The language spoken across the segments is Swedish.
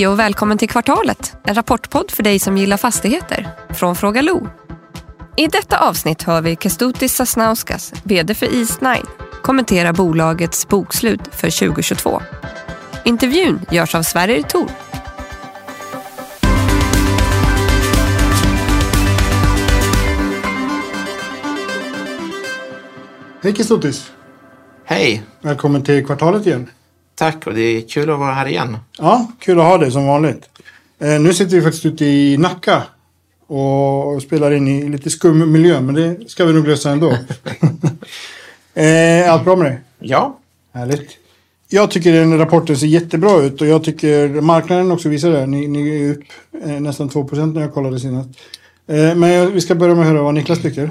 Hej och välkommen till Kvartalet, en rapportpodd för dig som gillar fastigheter, från Fråga Lo. I detta avsnitt hör vi Kestutis Sasnauskas, VD för Eastnine, kommentera bolagets bokslut för 2022. Intervjun görs av Sverrir Thor. Hej Kestutis! Hej! Välkommen till Kvartalet igen. Tack och det är kul att vara här igen. Ja, kul att ha dig som vanligt. Eh, nu sitter vi faktiskt ute i Nacka och spelar in i lite skum miljö, men det ska vi nog lösa ändå. eh, allt bra med dig? Ja. Härligt. Jag tycker den rapporten ser jättebra ut och jag tycker marknaden också visar det. Ni, ni är upp eh, nästan 2% när jag kollade senast. Men vi ska börja med att höra vad Niklas tycker.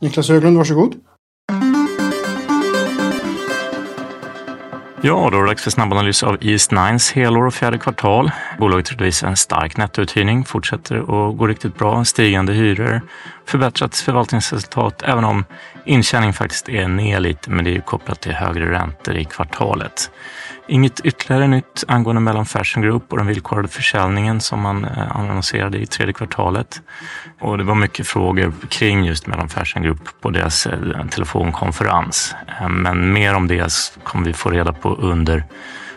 Niklas Höglund, varsågod. Ja, då är det dags för snabbanalys av East Nines helår och fjärde kvartal. Bolaget redovisar en stark nettouthyrning, fortsätter att gå riktigt bra, stigande hyror, förbättrat förvaltningsresultat, även om intjäning faktiskt är ner lite, men det är ju kopplat till högre räntor i kvartalet. Inget ytterligare nytt angående Mellon Fashion Group och den villkorade försäljningen som man eh, annonserade i tredje kvartalet. Och det var mycket frågor kring just Mellon Fashion Group på deras eh, telefonkonferens. Eh, men mer om det kommer vi få reda på under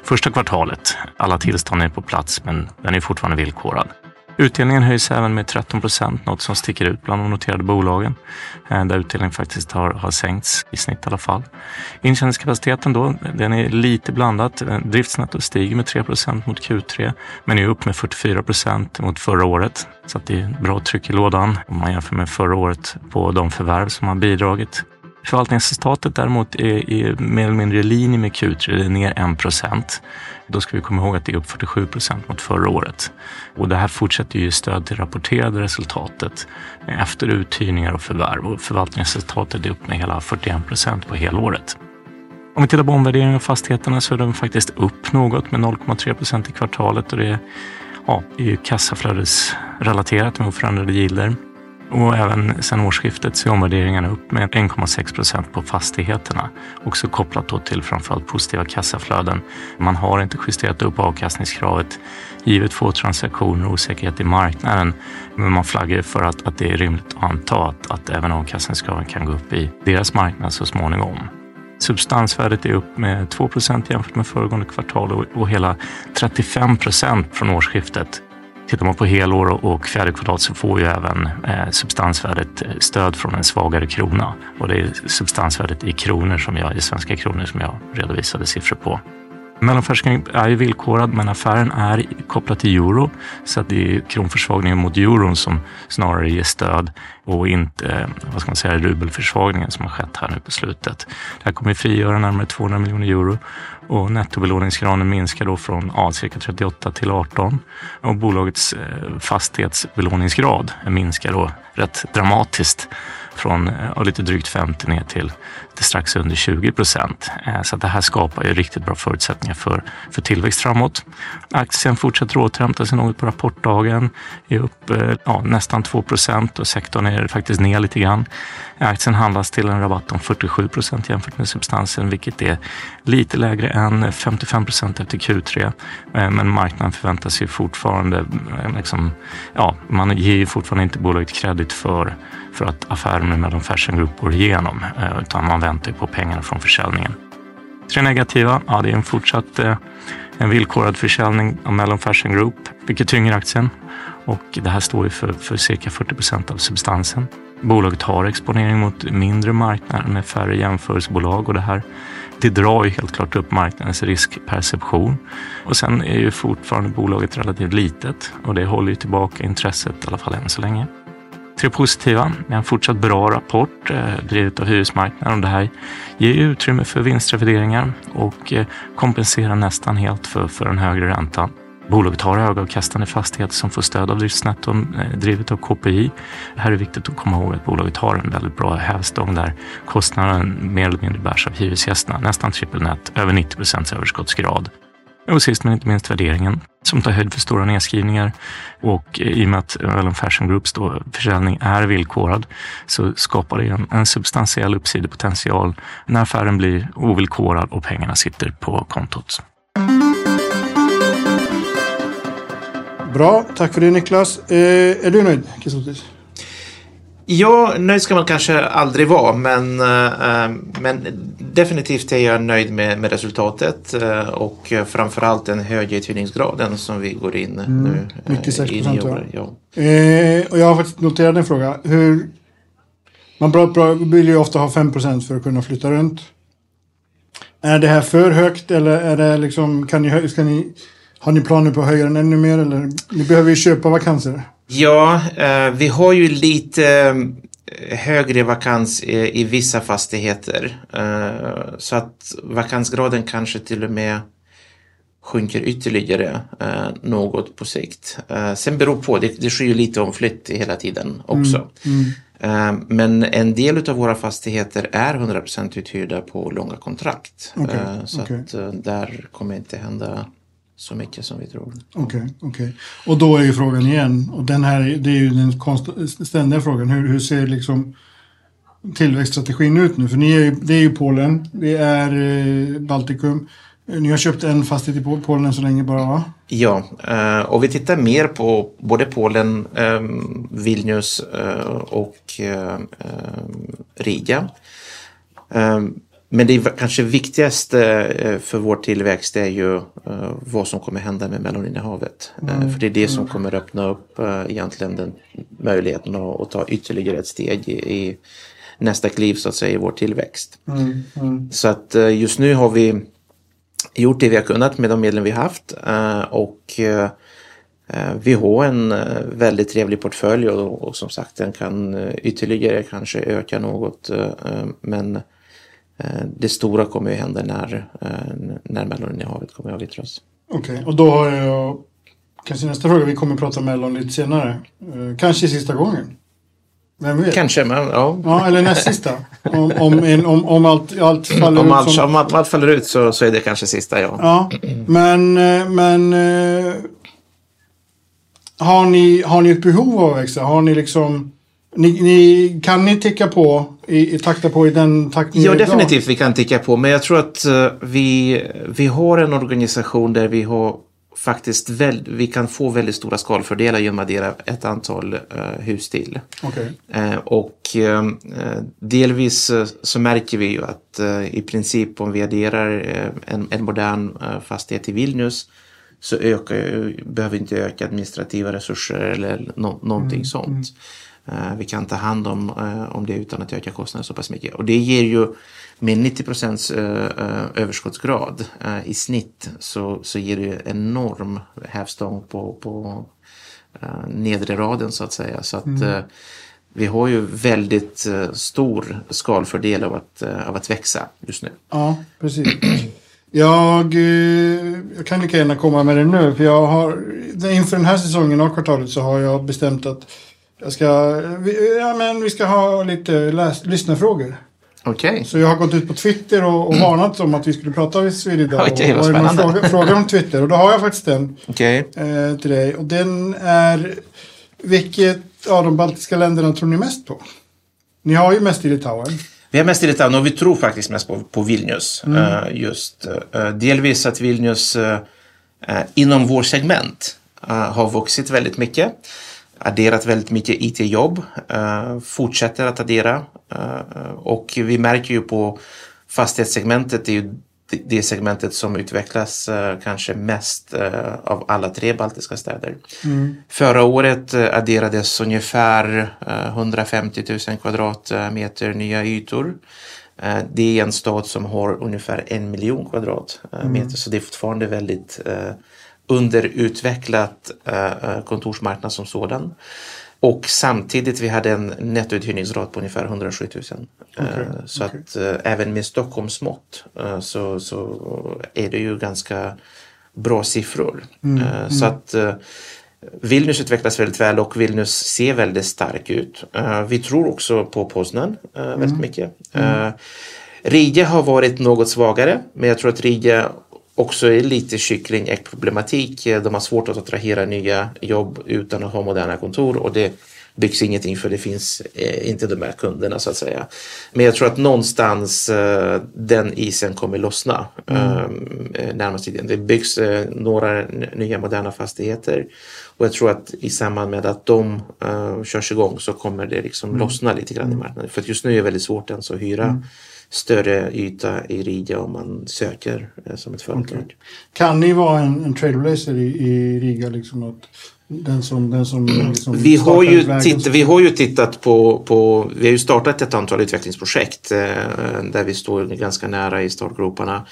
första kvartalet. Alla tillstånd är på plats, men den är fortfarande villkorad. Utdelningen höjs även med 13 procent, något som sticker ut bland de noterade bolagen, eh, där utdelningen faktiskt har, har sänkts i snitt i alla fall. Intjäningskapaciteten då, den är lite blandat. Eh, Driftsnettot stiger med 3 procent mot Q3, men är upp med 44 procent mot förra året. Så det är bra tryck i lådan om man jämför med förra året på de förvärv som har bidragit. Förvaltningsresultatet däremot är, är mer eller mindre i linje med Q3, det är ner 1 procent. Då ska vi komma ihåg att det är upp 47 procent mot förra året. Och det här fortsätter ju stöd till rapporterade resultatet eh, efter uthyrningar och förvärv och förvaltningsresultatet är upp med hela 41 procent på helåret. Om vi tittar på omvärderingen av fastigheterna så är de faktiskt upp något med 0,3 procent i kvartalet och det är, ja, är ju kassaflödesrelaterat med oförändrade gilder. Och även sedan årsskiftet så är omvärderingarna upp med 1,6 procent på fastigheterna. Också kopplat då till framförallt positiva kassaflöden. Man har inte justerat upp avkastningskravet givet få transaktioner och osäkerhet i marknaden. Men man flaggar för att, att det är rimligt att anta att, att även avkastningskraven kan gå upp i deras marknad så småningom. Substansvärdet är upp med 2 procent jämfört med föregående kvartal och, och hela 35 procent från årsskiftet. Tittar man på helår och fjärde kvartal så får ju även eh, substansvärdet eh, stöd från en svagare krona och det är substansvärdet i kronor som jag, i svenska kronor som jag redovisade siffror på. Mellanfärskan är ju villkorad men affären är kopplad till euro så att det är kronförsvagningen mot euron som snarare ger stöd och inte eh, vad ska man säga, rubelförsvagningen som har skett här nu på slutet. Det här kommer frigöra närmare 200 miljoner euro och nettobelåningsgraden minskar då från ja, cirka 38 till 18 och bolagets eh, fastighetsbelåningsgrad minskar då rätt dramatiskt från ja, lite drygt 50 ner till, till strax under 20 procent. Eh, så det här skapar ju riktigt bra förutsättningar för, för tillväxt framåt. Aktien fortsätter återhämta sig något på rapportdagen, är upp eh, ja, nästan 2 procent och sektorn är faktiskt ner lite grann. Aktien handlas till en rabatt om 47 procent jämfört med substansen, vilket är lite lägre än 55 procent efter Q3. Eh, men marknaden förväntar sig fortfarande, liksom, ja, man ger ju fortfarande inte bolaget kredit för, för att affären med Mellon Fashion Group går igenom, utan man räntor på pengarna från försäljningen. Tre negativa, ja det är en fortsatt eh, en villkorad försäljning av Mellon Fashion Group, vilket tynger aktien. Och det här står ju för, för cirka 40 procent av substansen. Bolaget har exponering mot mindre marknader med färre jämförelsebolag och det här det drar ju helt klart upp marknadens riskperception. Och sen är ju fortfarande bolaget relativt litet och det håller ju tillbaka intresset i alla fall än så länge. Tre positiva. En fortsatt bra rapport eh, drivet av hyresmarknaden och det här ger utrymme för vinstrevideringar och eh, kompenserar nästan helt för, för den högre räntan. Bolaget har högavkastande fastigheter som får stöd av driftsnetton eh, drivet av KPI. Det här är viktigt att komma ihåg att bolaget har en väldigt bra hävstång där kostnaden mer eller mindre bärs av hyresgästerna. Nästan trippelnät, över 90 procents överskottsgrad. Och sist men inte minst värderingen som tar höjd för stora nedskrivningar. Och eh, i och med att Mellon Fashion Groups då försäljning är villkorad så skapar det en, en substantiell uppsidepotential när affären blir ovillkorad och pengarna sitter på kontot. Bra, tack för det Niklas. Eh, är du nöjd, Kesotis? Ja, nöjd ska man kanske aldrig vara, men, eh, men definitivt är jag nöjd med, med resultatet eh, och framförallt den höga uthyrningsgraden som vi går in nu. eh, 96 i procent, nyåret. ja. Ja. Eh, och jag har faktiskt noterat en fråga. Hur, man bra, bra, vill ju ofta ha 5% för att kunna flytta runt. Är det här för högt eller är det liksom, kan ni, ska ni, har ni planer på att höja den ännu mer eller? Ni behöver ju köpa vakanser. Ja, eh, vi har ju lite eh, högre vakans i, i vissa fastigheter. Eh, så att vakansgraden kanske till och med sjunker ytterligare eh, något på sikt. Eh, sen beror på, det, det sker ju lite omflytt hela tiden också. Eh, men en del av våra fastigheter är 100% uthyrda på långa kontrakt. Eh, så okej. att eh, där kommer inte hända så mycket som vi tror. Okej, okej. Och då är ju frågan igen, och den här, det är ju den konst- ständiga frågan, hur, hur ser liksom tillväxtstrategin ut nu? För ni är ju, det är ju Polen, det är eh, Baltikum. Eh, Ni har köpt en fastighet i Pol- Polen än så länge bara va? Ja, eh, och vi tittar mer på både Polen, Vilnius och Riga. Men det kanske viktigaste eh, för vår tillväxt är ju eh, vad som kommer hända med mellaninnehavet. Eh, För det är det som kommer öppna upp egentligen den möjligheten att, ta ytterligare ett steg i, nästa kliv så att säga i vår tillväxt. Så att just nu har vi gjort det vi har kunnat med de medlen vi haft och vi har en väldigt trevlig portfölj och, och som sagt den kan ytterligare kanske öka något men det stora kommer ju hända när, eh, när mellaninnehavet kommer att avyttras. Okej, och då har jag kanske nästa fråga, vi kommer att prata Mellon lite senare. Eh, kanske sista gången. Vem vet? Kanske, men ja. Ja, eller näst sista. Om, om, en, om, om allt, allt faller Om ut allt, som... om allt, allt faller ut så, så är det kanske sista ja. Ja, men, eh, men eh, har, ni, har ni ett behov av att växa? Har ni liksom... Ni, ni, kan ni ticka på, i, i takta på i den takt ni Ja, definitivt vi kan ticka på. Men jag tror att eh, vi, vi har en organisation där vi har faktiskt väl, vi kan få väldigt stora skalfördelar genom att addera ett antal eh, hus till. Okej. Eh, och delvis så märker vi ju att i princip om vi adderar en, en modern fastighet i Vilnius så ökar, behöver vi inte öka administrativa resurser eller no, någonting sånt. Eh, vi kan ta hand om, eh, om det utan att öka kostnaderna så pass mycket. Och det ger ju med 90 procents eh, eh, överskottsgrad eh, i snitt så, så ger det enorm hävstång på, på eh, nedre raden så att säga. Så att eh, vi har ju väldigt eh, stor skalfördel av att, eh, av att växa just nu. Ja, precis. Jag, eh, jag kan lika gärna komma med det nu. För jag har, inför den här säsongen av kvartalet så har jag bestämt att jag ska, vi, ja, men vi ska ha lite läs, lyssnarfrågor. Okej. Så jag har gått ut på Twitter och, och varnat om att vi skulle prata vid Sverige idag. Okej, vad det någon spännande. fråga, fråga om Twitter. Och då har jag faktiskt en Okej. eh, till dig. Och den är, vilket av de baltiska länderna tror ni mest på? Ni har ju mest i Litauen. Vi har mest i Litauen och vi tror faktiskt mest på, på Vilnius. Eh, just, eh, delvis att Vilnius eh, inom vår segment har vuxit väldigt mycket. Adderat väldigt mycket IT-jobb. eh, fortsätter att addera. eh, och vi märker ju på fastighetssegmentet, det är ju det- segmentet som utvecklas eh, kanske mest av alla tre baltiska städer. Förra året adderades ungefär eh, 150 000 kvadratmeter nya ytor. Det är en stad som har ungefär en miljon kvadratmeter så det är fortfarande väldigt underutvecklat eh, eh, kontorsmarknad som sådan. Och samtidigt vi hade en nettouthyrningsgrad på ungefär 107 000. Eh, Okej, Så okej. att eh, även med Stockholms mått så, så är det ju ganska bra siffror. Eh, Så att eh, Vilnius utvecklas väldigt väl och Vilnius ser väldigt stark ut. Vi tror också på Poznan väldigt mycket. Eh, Riga har varit något svagare men jag tror att Riga också är lite kyckling-äggproblematik. De har svårt att attrahera nya jobb utan att ha moderna kontor och det byggs ingenting för det finns eh, inte de här kunderna så att säga. Men jag tror att någonstans eh, den isen kommer lossna mm. eh, närmast tiden. Det byggs några nya moderna fastigheter och jag tror att i samband med att de körs igång så kommer det liksom mm. lossna lite grann i mm. marknaden. För just nu är det väldigt svårt ens att hyra mm. Större yta i Riga om man söker uh, som ett företag. Okay. Kan ni vara en, en trailblazer i, i Riga? Liksom att den som, den som liksom vi, har ju titt, vi har ju tittat på, på, vi har ju startat ett antal utvecklingsprojekt eh, där vi står ganska nära i startgroparna.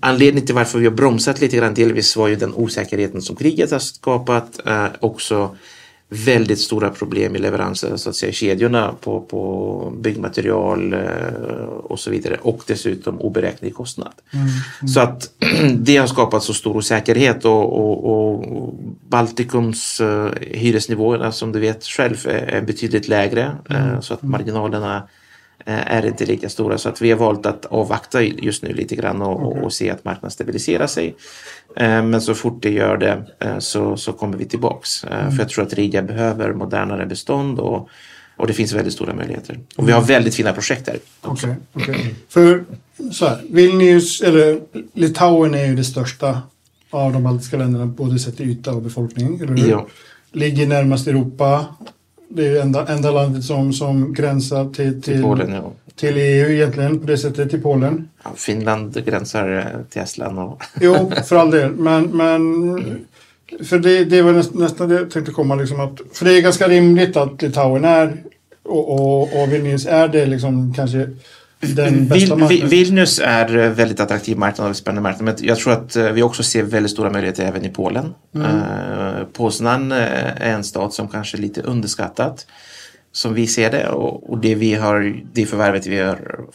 Anledningen till varför vi har bromsat lite grann delvis var ju den osäkerheten som kriget har skapat. Eh, också väldigt stora problem i leveranser, så att säga, kedjorna på, på byggmaterial eh, och så vidare och dessutom oberäknelig kostnad. Mm, mm. Så att det har skapat så stor osäkerhet och, och, och Baltikums eh, hyresnivåer som du vet själv är, betydligt lägre eh, mm. så att marginalerna Eh, är inte lika stora så att vi har valt att avvakta just nu lite grann och, okay. och se att marknaden stabiliserar sig. Eh, men så fort det gör det eh, så, så kommer vi tillbaks. Mm. För jag tror att Riga behöver modernare bestånd och, och det finns väldigt stora möjligheter. Och vi har väldigt fina projekt där. Okay, okay. För så här, Vilnius, eller Litauen är ju det största av de baltiska länderna både sett till yta och befolkning. Eller hur? Ja. Ligger närmast Europa det är enda, enda landet som, som gränsar till, till, till, Polen, ja. till EU egentligen på det sättet, till Polen. Ja, Finland gränsar eh, till Estland. Och... jo, för all del. Men, men för det, det var nästan, nästan det jag tänkte komma. Liksom att, för det är ganska rimligt att Litauen är och, och, och Vilnius är det liksom kanske den bästa Vil, Vilnius är väldigt attraktiv marknad och spännande marknad. Men jag tror att eh, vi också ser väldigt stora möjligheter även i Polen. Mm. Uh, Poznan eh, är en stad som kanske är lite underskattat. Som vi ser det och, och det vi har, det förvärvet vi har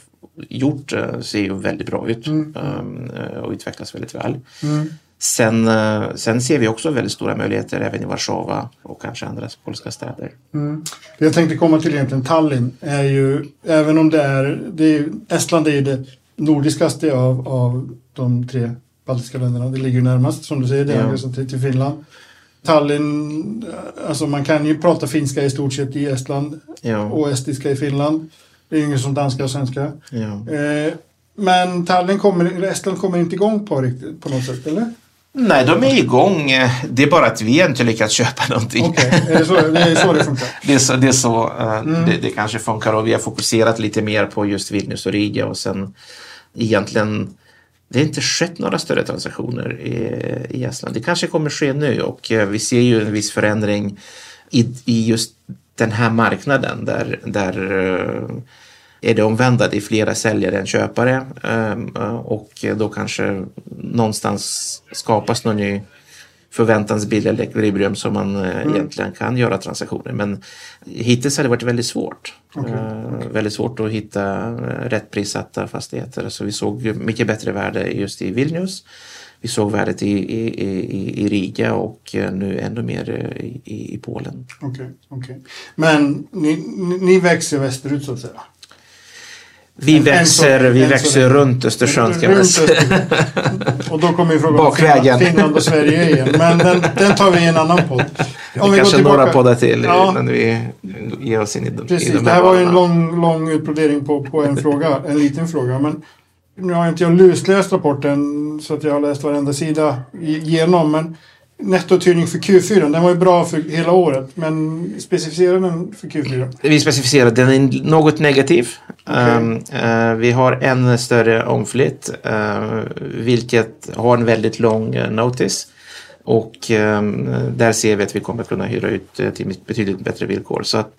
gjort ser ju väldigt bra ut mm. um, och utvecklas väldigt väl. Mm. Sen, eh, sen ser vi också väldigt stora möjligheter även i Warszawa och kanske andra polska städer. Mm. Det jag tänkte komma till egentligen Tallinn är ju, även om det är, det är Estland är ju det nordiskaste av, av de tre baltiska länderna. Det ligger närmast som du säger, det är ja. till, till Finland. Tallinn, alltså man kan ju prata finska i stort sett i Estland ja. och estiska i Finland. Det är ju inget som danska och svenska. Ja. Eh, men Tallinn kommer, Estland kommer inte igång på riktigt på något sätt, eller? Nej, de är igång. Det är bara att vi inte lyckats köpa någonting. Okej, okay. är, så, det är så det funkar? det, är så, det, är så uh, mm. det, det, kanske funkar och vi har fokuserat lite mer på just Vilnius och Riga och sen egentligen det har inte skett några större transaktioner i, i Estland. Det kanske kommer ske nu och uh, vi ser ju en viss förändring i, i just den här marknaden där, där uh, är det omvända, det är flera säljare än köpare ehm, eh, och då kanske någonstans skapas någon ny förväntansbild eller ekvilibrium som man eh, mm. egentligen kan göra transaktioner. Men hittills har det varit väldigt svårt. Okay, okay. Väldigt svårt att hitta eh, rätt prissatta fastigheter. Så vi såg mycket bättre värde just i Vilnius. Vi såg värdet i, i, i, i Riga och nu ännu mer i, i Polen. Okej, okay, okay. Men ni, ni växer västerut så att säga? Vi en, växer, en vi växer runt Östersjön kan man säga. Och då kommer ju frågan om Finland, Finland och Sverige igen. Men den, den tar vi i en annan podd. Om vi kanske tillbaka, några poddar till ja, när vi ger oss in i, de, precis, i de Det här var ju en lång, lång utbrodering på, på en fråga, en liten fråga. Men nu har inte jag lusläst rapporten så att jag har läst varenda sida igenom. Men nettouthyrning för Q4. Den var ju bra för hela året, men specificerar den för Q4? Vi specificerar den är något negativ. Okay. Um, uh, vi har en större omflytt, uh, vilket har en väldigt lång uh, notice. Och um, där ser vi att vi kommer kunna hyra ut till betydligt bättre villkor. Så att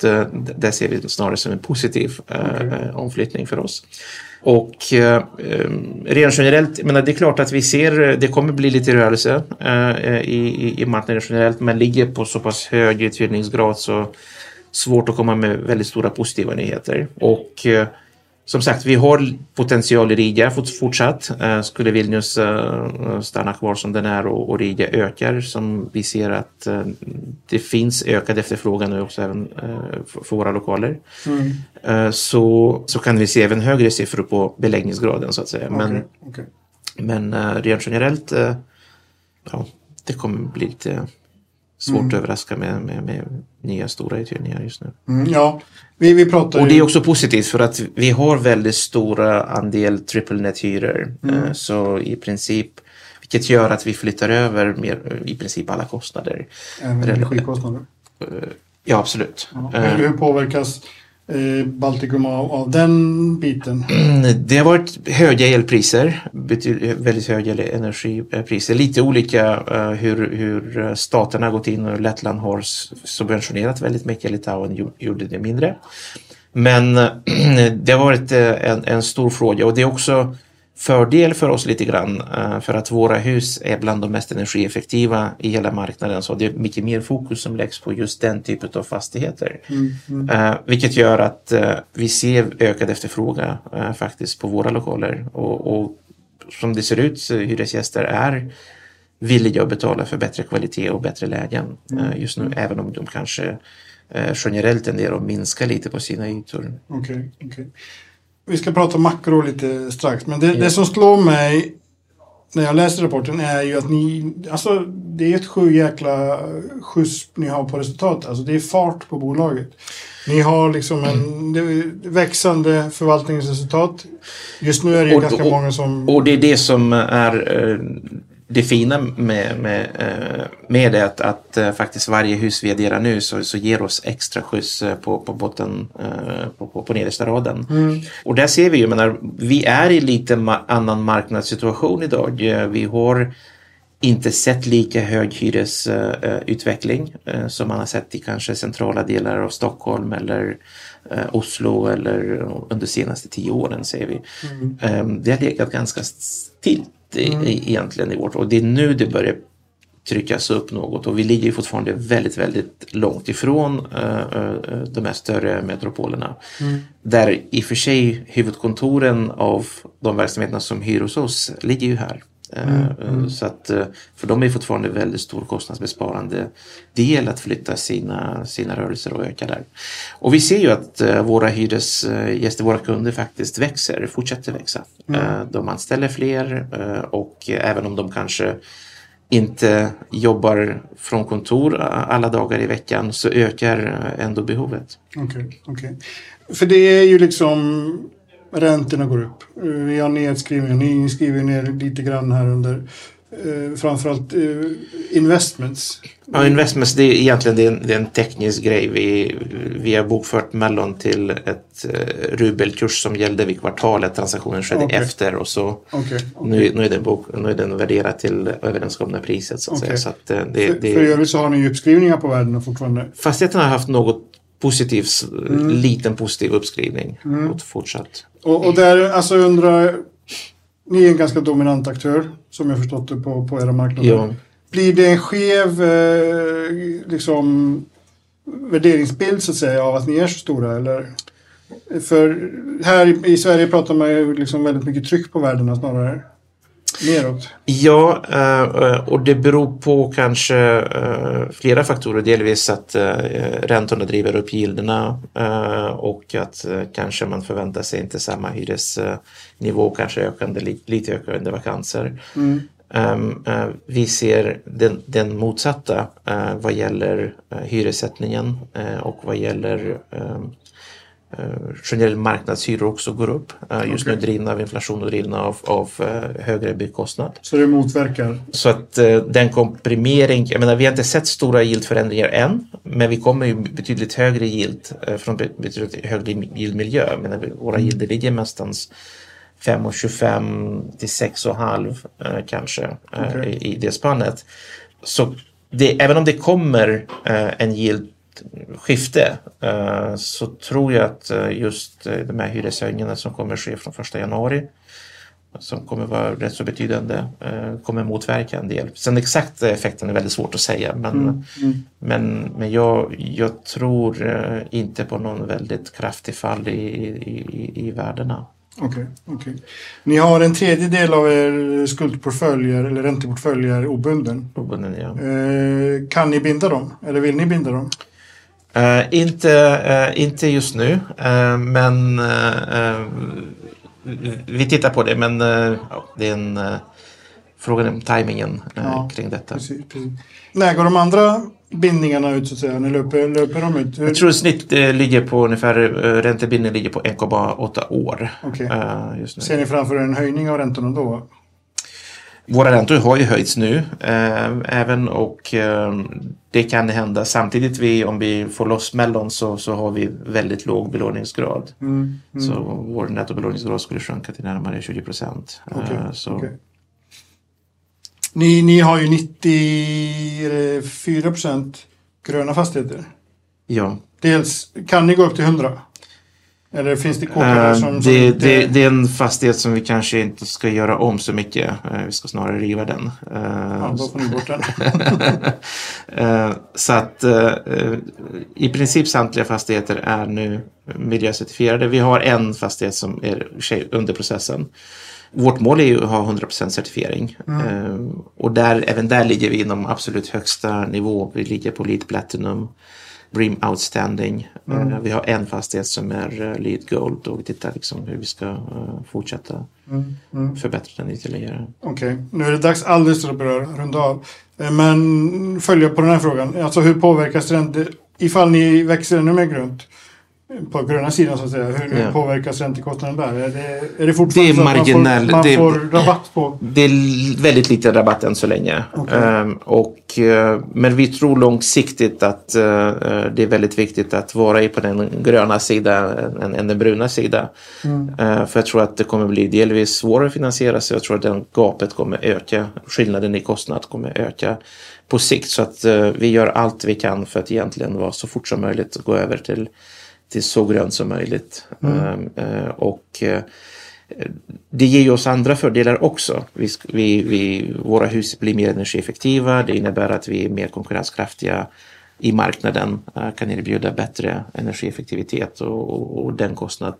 där ser vi snarare som en positiv okay. omflyttning för oss. Och eh, rent generellt, men det är klart att vi ser, eh, det kommer bli lite rörelse eh, i, i marknaden generellt, men ligger på så pass hög uthyrningsgrad så svårt att komma med väldigt stora positiva nyheter. Och eh, som sagt, vi har potential i Riga fortsatt. Eh, skulle Vilnius eh, stanna kvar som den är och Riga ökar som vi ser att eh, det finns ökad efterfrågan nu också även för våra lokaler. Mm. Så, så kan vi se även högre siffror på beläggningsgraden så att säga. Men, okay. Okay. men rent generellt, ja, det kommer bli lite svårt att överraska med, med, med nya stora uthyrningar just nu. Mm, ja, vi, vi pratar Och det är också positivt för att vi har väldigt stora andel triple net-hyror. Eh, Så i princip, vilket gör att vi flyttar över mer, i princip alla kostnader. även energikostnader. Ja, absolut. Ja. Eh, Hur, påverkas eh, Eh, Baltikum av, av den biten? Mm, det har varit höga elpriser, väldigt höga energipriser. Lite olika eh, hur, hur staterna har gått in och Lettland har subventionerat väldigt mycket. Litauen gjorde det mindre. Men det har varit eh, en, en stor fråga och det är också fördel för oss lite grann eh, för att våra hus är bland de mest energieffektiva i hela marknaden. Så det är mycket mer fokus som läggs på just den typen av fastigheter. Eh, vilket gör att eh, vi ser ökad efterfrågan faktiskt på våra lokaler. Och, och som det ser ut hyresgäster är villiga att betala för bättre kvalitet och bättre lägen eh, just nu. Även om de kanske generellt tenderar att minska lite på sina ytor. Okej, okej. Vi ska prata makro lite strax, men det, det som slår mig när jag läser rapporten är ju att ni, alltså det är ett sju jäkla skjuts ni har på resultatet. Alltså det är fart på bolaget. Ni har liksom en är växande förvaltningsresultat. Just nu är det Och- ganska och- många som... Och det är det som är eh, det fina med, med, eh, med det att, att eh, faktiskt varje hus vi adderar nu så, så ger oss extra skjuts eh, på, på botten på, på, på nedersta raden. Och där ser vi ju, menar, vi är i lite ma- annan marknadssituation idag. Vi har inte sett lika hög hyresutveckling som man har sett i kanske centrala delar av Stockholm eller Oslo eller under de senaste tio åren ser vi. Eh, det har legat ganska still i, i, egentligen i vårt och det är nu det börjar tryckas upp något och vi ligger fortfarande väldigt, väldigt långt ifrån eh, de här större metropolerna. Där i och för sig huvudkontoren av de verksamheterna som hyr hos oss ligger ju här. Eh, eh, Så att, eh, för de är fortfarande väldigt stor kostnadsbesparande del att flytta sina, sina rörelser och öka där. Och vi ser ju att våra hyresgäster, våra kunder faktiskt växer, fortsätter växa. Eh, De anställer fler och även om de kanske inte jobbar från kontor alla dagar i veckan så ökar ändå behovet. Okej, okej. För det är ju liksom räntorna går upp. Eh, Vi har nedskrivningar. Ni skriver ner lite grann här under eh, framförallt eh, investments. Ja, investments det är egentligen det är en, det är en teknisk grej. Vi, vi har bokfört mellon till ett eh, rubelkurs som gällde vid kvartalet. Transaktionen skedde Okej. efter och så Okej. nu, nu, är den bok, nu är den värderad till överenskomna priset. Så att säga. Så att, eh, det, För, det, för övrigt så har ni uppskrivningar på värdena fortfarande. fastigheten har haft något positiv, Mm. liten positiv uppskrivning och fortsatt. Och, och där, alltså undrar, ni är en ganska dominant aktör som jag förstått det på, på era marknader. Ja. Blir det en skev eh, liksom, värderingsbild så att säga av att ni är så stora eller? För här i, i Sverige pratar man ju liksom väldigt mycket tryck på värdena snarare. Neråt. Ja, eh, och det beror på kanske eh, flera faktorer. Delvis att eh, räntorna driver upp gilderna och att kanske man förväntar sig inte samma hyresnivå, kanske ökande, li- lite ökande vakanser. Ehm, eh, Vi ser den, den motsatta vad gäller hyressättningen och vad gäller ehm, eh, generell marknadshyror också går upp. Eh, Just nu Okej. drivna av inflation och drivna av, av eh, högre byggkostnad. Så det motverkar. Så att eh, den komprimering, jag menar vi har inte sett stora yieldförändringar än, men vi kommer ju betydligt högre yield eh, från be- betydligt högre yieldmiljö. Jag menar, våra yielder ligger någonstans 5,25 till 6,5 eh, kanske eh, Okej. i, i det spannet. Så det, även om det kommer eh, en yieldskifte eh, så tror jag att eh, just eh, de här hyreshöjningarna som kommer ske från 1 januari som kommer vara rätt så betydande kommer motverka en del. Sen exakt effekten är väldigt svårt att säga men, men, men jag, jag tror inte på någon väldigt kraftig fall i, i, i, värdena. Okej, okej. Ni har en tredjedel av er skuldportfölj, eller ränteportfölj är obunden. Obunden, ja. Eh, kan ni binda dem? Eller vill ni binda dem? Eh, inte, eh, inte just nu, eh, men vi tittar på det. Men det är en frågan om tajmingen Ja, kring detta. Precis, precis. När går de andra bindningarna ut så att säga? När löper, löper de ut? Hur- Jag tror snitt ligger på ungefär, räntebindningen ligger på 1,8 år eh, just nu. Ser ni framför er en höjning av räntorna då? Våra räntor har ju höjts nu eh, även och eh, det kan hända samtidigt vi, om vi får loss Mellon så, så har vi väldigt låg belåningsgrad. Mm. Mm. Så vår nettobelåningsgrad skulle sjunka till närmare 20 procent. Okej, Eh, okej. Ni, ni har ju 94 procent gröna fastigheter. ja. Dels, kan ni gå upp till 100? Eller finns det kåkar Eh, som... som det, inte- det, det är en fastighet som vi kanske inte ska göra om så mycket. Eh, vi ska snarare riva den. Eh, Ja, då får ni bort den. Så att i princip samtliga fastigheter är nu miljöcertifierade. Vi har en fastighet som är under processen. Vårt mål är ju att ha 100% certifiering. Eh, Och där, även där ligger vi inom absolut högsta nivå. Vi ligger på LEED Platinum, BREEAM Outstanding. Eh, Vi har en fastighet som är eh, LEED Gold och vi tittar liksom hur vi ska eh, fortsätta Mm, mm. förbättra den ytterligare. Okej, nu är det dags alldeles strax att börja runda av. Men följa på den här frågan. Alltså hur påverkas ränte... Ifall ni växer ännu mer grönt på gröna sidan så att säga. Hur, Ja. påverkas räntekostnaden där? Är det, är det fortfarande Det är så att marginell- man får, man det- får rabatt på? Det är väldigt lite rabatt än så länge. Okej. Ehm, och, eh, men vi tror långsiktigt att eh, det är väldigt viktigt att vara på den gröna sidan än, än den bruna sidan. Mm. Eh, för jag tror att det kommer bli delvis svårare att finansiera sig. Jag tror att den gapet kommer öka. Skillnaden i kostnad kommer öka på sikt. Så att eh, vi gör allt vi kan för att egentligen vara så fort som möjligt gå över till, till så grönt som möjligt. Ehm, eh, och eh, det ger ju oss andra fördelar också. Vi, vi, vi, våra hus blir mer energieffektiva. Det innebär att vi är mer konkurrenskraftiga i marknaden, eh, kan erbjuda bättre energieffektivitet och, och, och den kostnad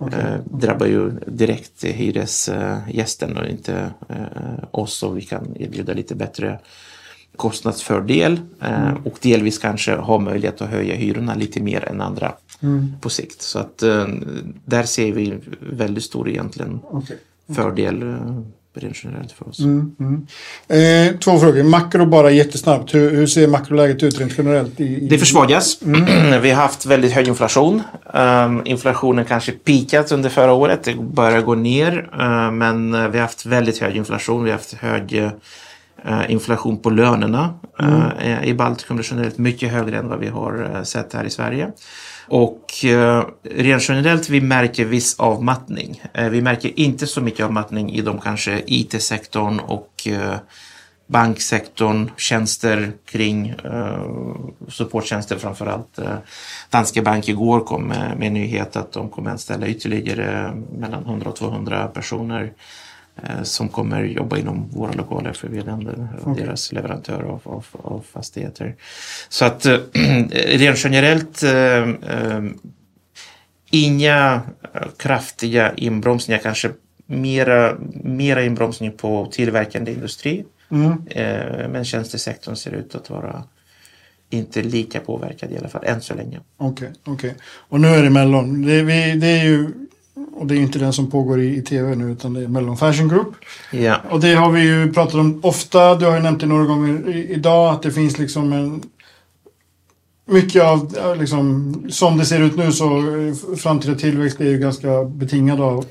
eh, drabbar ju direkt hyresgästen och inte eh, oss och vi kan erbjuda lite bättre kostnadsfördel eh, och delvis kanske ha möjlighet att höja hyrorna lite mer än andra på sikt. Så att eh, där ser vi väldigt stor egentligen Okej. fördel eh, rent generellt för oss. Mm, mm. Eh, två frågor. Makro bara jättesnabbt. Hur, hur ser makroläget ut rent generellt? I, i... Det försvagas. Vi har haft väldigt hög inflation. Um, inflationen kanske peakat under förra året. Det börjar gå ner. Uh, men uh, vi har haft väldigt hög inflation. Vi har haft hög uh, inflation på lönerna uh, i Baltikum. Generellt mycket högre än vad vi har sett här i Sverige. Och eh, rent generellt vi märker viss avmattning. Eh, vi märker inte så mycket avmattning i de kanske IT-sektorn och eh, banksektorn, tjänster kring eh, supporttjänster framförallt. Eh, Danske Bank igår kom med, med nyhet att de kommer anställa ytterligare mellan 100 och 200 personer som kommer jobba inom våra lokaler för vi är den, deras leverantör av, av, av fastigheter. Så att eh, rent generellt eh, eh, inga eh, kraftiga inbromsningar, kanske mera, mera inbromsning på tillverkande industri. Mm. Eh, men tjänstesektorn ser ut att vara inte lika påverkad i alla fall än så länge. Okej, okej. Och nu är det Mellon. Det, vi, det är ju... Och det är inte den som pågår i, i tv nu utan det är Mellon Fashion Group. Ja, Och det har vi ju pratat om ofta. Du har ju nämnt det några gånger i, idag att det finns liksom en... Mycket av, ja, liksom, som det ser ut nu så eh, framtida tillväxt är ju ganska betingad av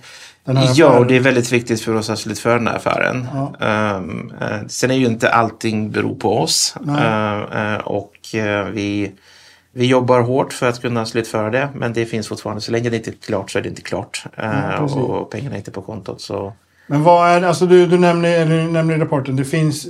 den här ja affären. och det är väldigt viktigt för oss att slutföra den här affären. Ja. Ehm, eh, sen är ju inte allting beror på oss. Ehm, eh, och vi, vi jobbar hårt för att kunna slutföra det. Men det finns fortfarande, så länge det inte är klart så är det inte klart. Ja, precis. och pengarna är inte på kontot. Så Men vad är alltså du, du nämner, eller, du nämner i rapporten, det finns...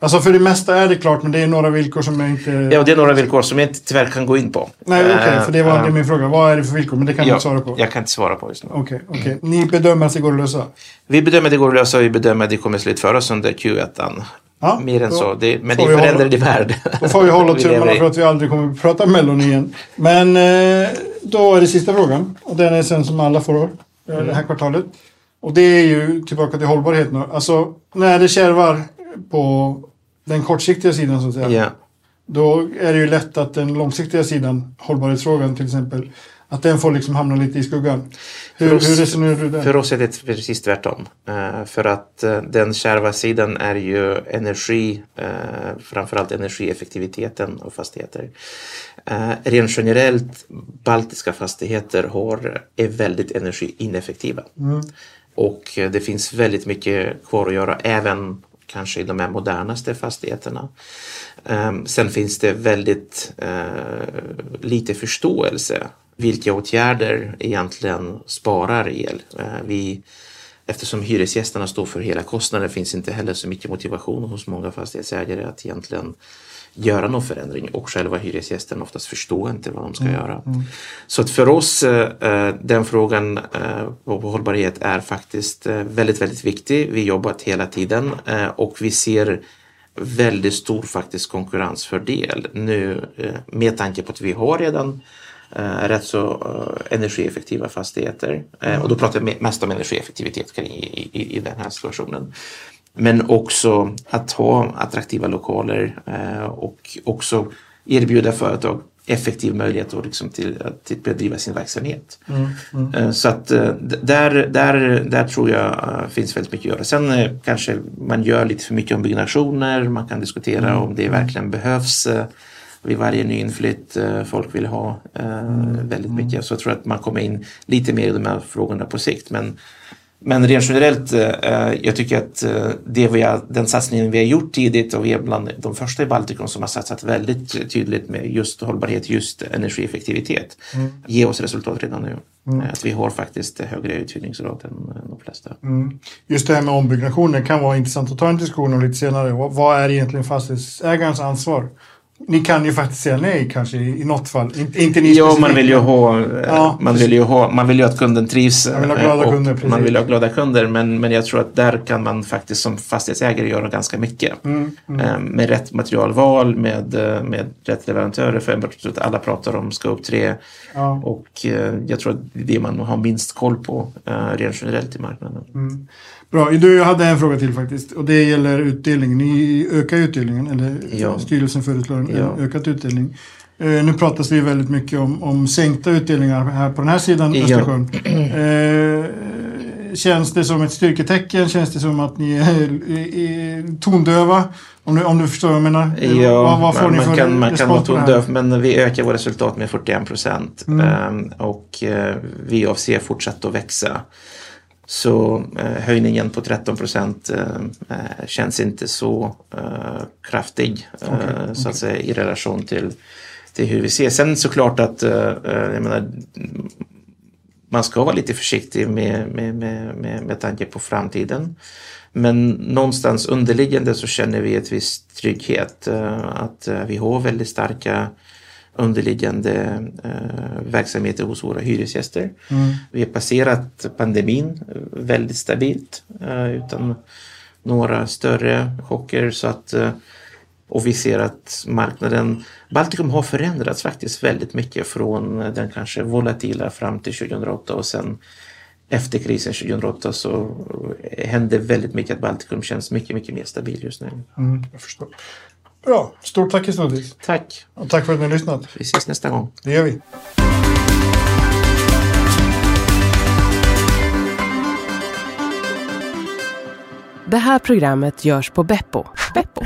Alltså för det mesta är det klart men det är några villkor som jag inte... Ja, det är några villkor som jag inte tyvärr kan gå in på. Nej okej, för det var Eh, det min fråga. Vad är det för villkor? Men det kan du ja, inte svara på. Jag kan inte svara på just nu. Okej, okej. Ni bedömer att det går att lösa? Vi bedömer att det går att lösa och vi bedömer att det kommer slutföras under Q1. Ja, Mer än då så. Det, men det är förändrad i värld. Då får vi hålla tummarna för att vi aldrig kommer att prata Mellon igen. Men eh, då är det sista frågan. Och den är sen som alla får eh, Mm. det här kvartalet. Och det är ju tillbaka till hållbarhet nu. Alltså när det kärvar på den kortsiktiga sidan så att säga. Ja. Då är det ju lätt att den långsiktiga sidan, hållbarhetsfrågan till exempel, Att den får liksom hamna lite i skuggan. Hur, För oss- hur resonerar du där? För oss är det precis tvärtom. Eh, för att eh, den kärva sidan är ju energi, uh, framförallt energieffektiviteten av fastigheter. Uh, rent generellt, baltiska fastigheter har, är väldigt energiineffektiva. Och eh, det finns väldigt mycket kvar att göra även kanske i de här modernaste fastigheterna. Sen finns det väldigt eh, lite förståelse vilka åtgärder egentligen sparar el. Eh, vi, eftersom hyresgästerna står för hela kostnaden finns inte heller så mycket motivation hos många fastighetsägare att egentligen göra någon förändring och själva hyresgästen oftast förstår inte vad de ska göra. Så att för oss eh, den frågan eh, på hållbarhet är faktiskt eh, väldigt, väldigt viktig. Vi jobbat hela tiden eh, och vi ser väldigt stor faktiskt konkurrensfördel nu eh, med tanke på att vi har redan eh, rätt så eh, energieffektiva fastigheter. Eh, och då pratar jag me- mest om energieffektivitet kring i, i, i den här situationen. Men också att ha attraktiva lokaler eh, och också erbjuda företag effektiv möjlighet att, liksom till, att till bedriva sin verksamhet. Eh, Så att där, där, där tror jag finns väldigt mycket att göra. Sen kanske man gör lite för mycket ombyggnationer. Man kan diskutera om det verkligen behövs eh, vid varje nyinflytt. eh, Folk vill ha eh, väldigt mycket. Så jag tror att man kommer in lite mer i de här frågorna på sikt. Men men rent generellt, eh, jag tycker att det vi har, den satsningen vi har gjort tidigt och vi är bland de första i Baltikum som har satsat väldigt tydligt med just hållbarhet, just energieffektivitet, ger oss resultat redan nu. Eh, Att vi har faktiskt högre uthyrningsgrad än de flesta. Just det här med ombyggnationer kan vara intressant att ta en diskussion om lite senare. Vad, vad är egentligen fastighetsägarens ansvar? Ni kan ju faktiskt säga nej kanske i, något fall. Inte, inte ni Ja, man vill ju ha, eh, Ja, man vill ju ha, man vill ju att kunden trivs. Man vill ha eh, glada kunder, precis. Man vill ha glada kunder, men, men jag tror att där kan man faktiskt som fastighetsägare göra ganska mycket. Mm, Eh, Med rätt materialval, med, eh, med rätt leverantörer, för jag tror att alla pratar om scope 3. Ja. Och eh, jag tror att det är det man har minst koll på eh, rent generellt i marknaden. Mm. Bra, du hade en fråga till faktiskt. Och det gäller utdelningen. Ni ökar utdelningen, eller Ja. styrelsen föreslår en Ja. ökad utdelning. Eh, nu pratas det ju väldigt mycket om, om sänkta utdelningar här på den här sidan Ja. Östersjön. Eh, känns det som ett styrketecken? Känns det som att ni är, är, är tondöva? Om du, om du förstår vad jag menar? Ja, vad, vad får man, ni för kan, man kan vara tondöv, men vi ökar våra resultat med 41 procent. Mm. Ehm, och eh, vi avser fortsätta att växa. Så eh, höjningen på 13 procent eh, eh, känns inte så kraftig eh, så att säga i relation till, till hur vi ser. Sen såklart att jag menar, man ska vara lite försiktig med, med, med, med, med tanke på framtiden. Men någonstans underliggande så känner vi ett visst trygghet. Att vi har väldigt starka underliggande eh, verksamheter hos våra hyresgäster. Vi har passerat pandemin eh, väldigt stabilt eh, utan några större chocker. Så att, eh, och vi ser att marknaden, Baltikum har förändrats faktiskt väldigt mycket från den kanske volatila fram till 2008 och sen efter krisen 2008 så hände väldigt mycket att Baltikum känns mycket, mycket mer stabil just nu. Mm, jag förstår. Bra, stort tack Kestodis. Tack! Och tack för att ni har lyssnat. Vi ses nästa gång. Det gör vi. Det här programmet görs på Beppo. Beppo.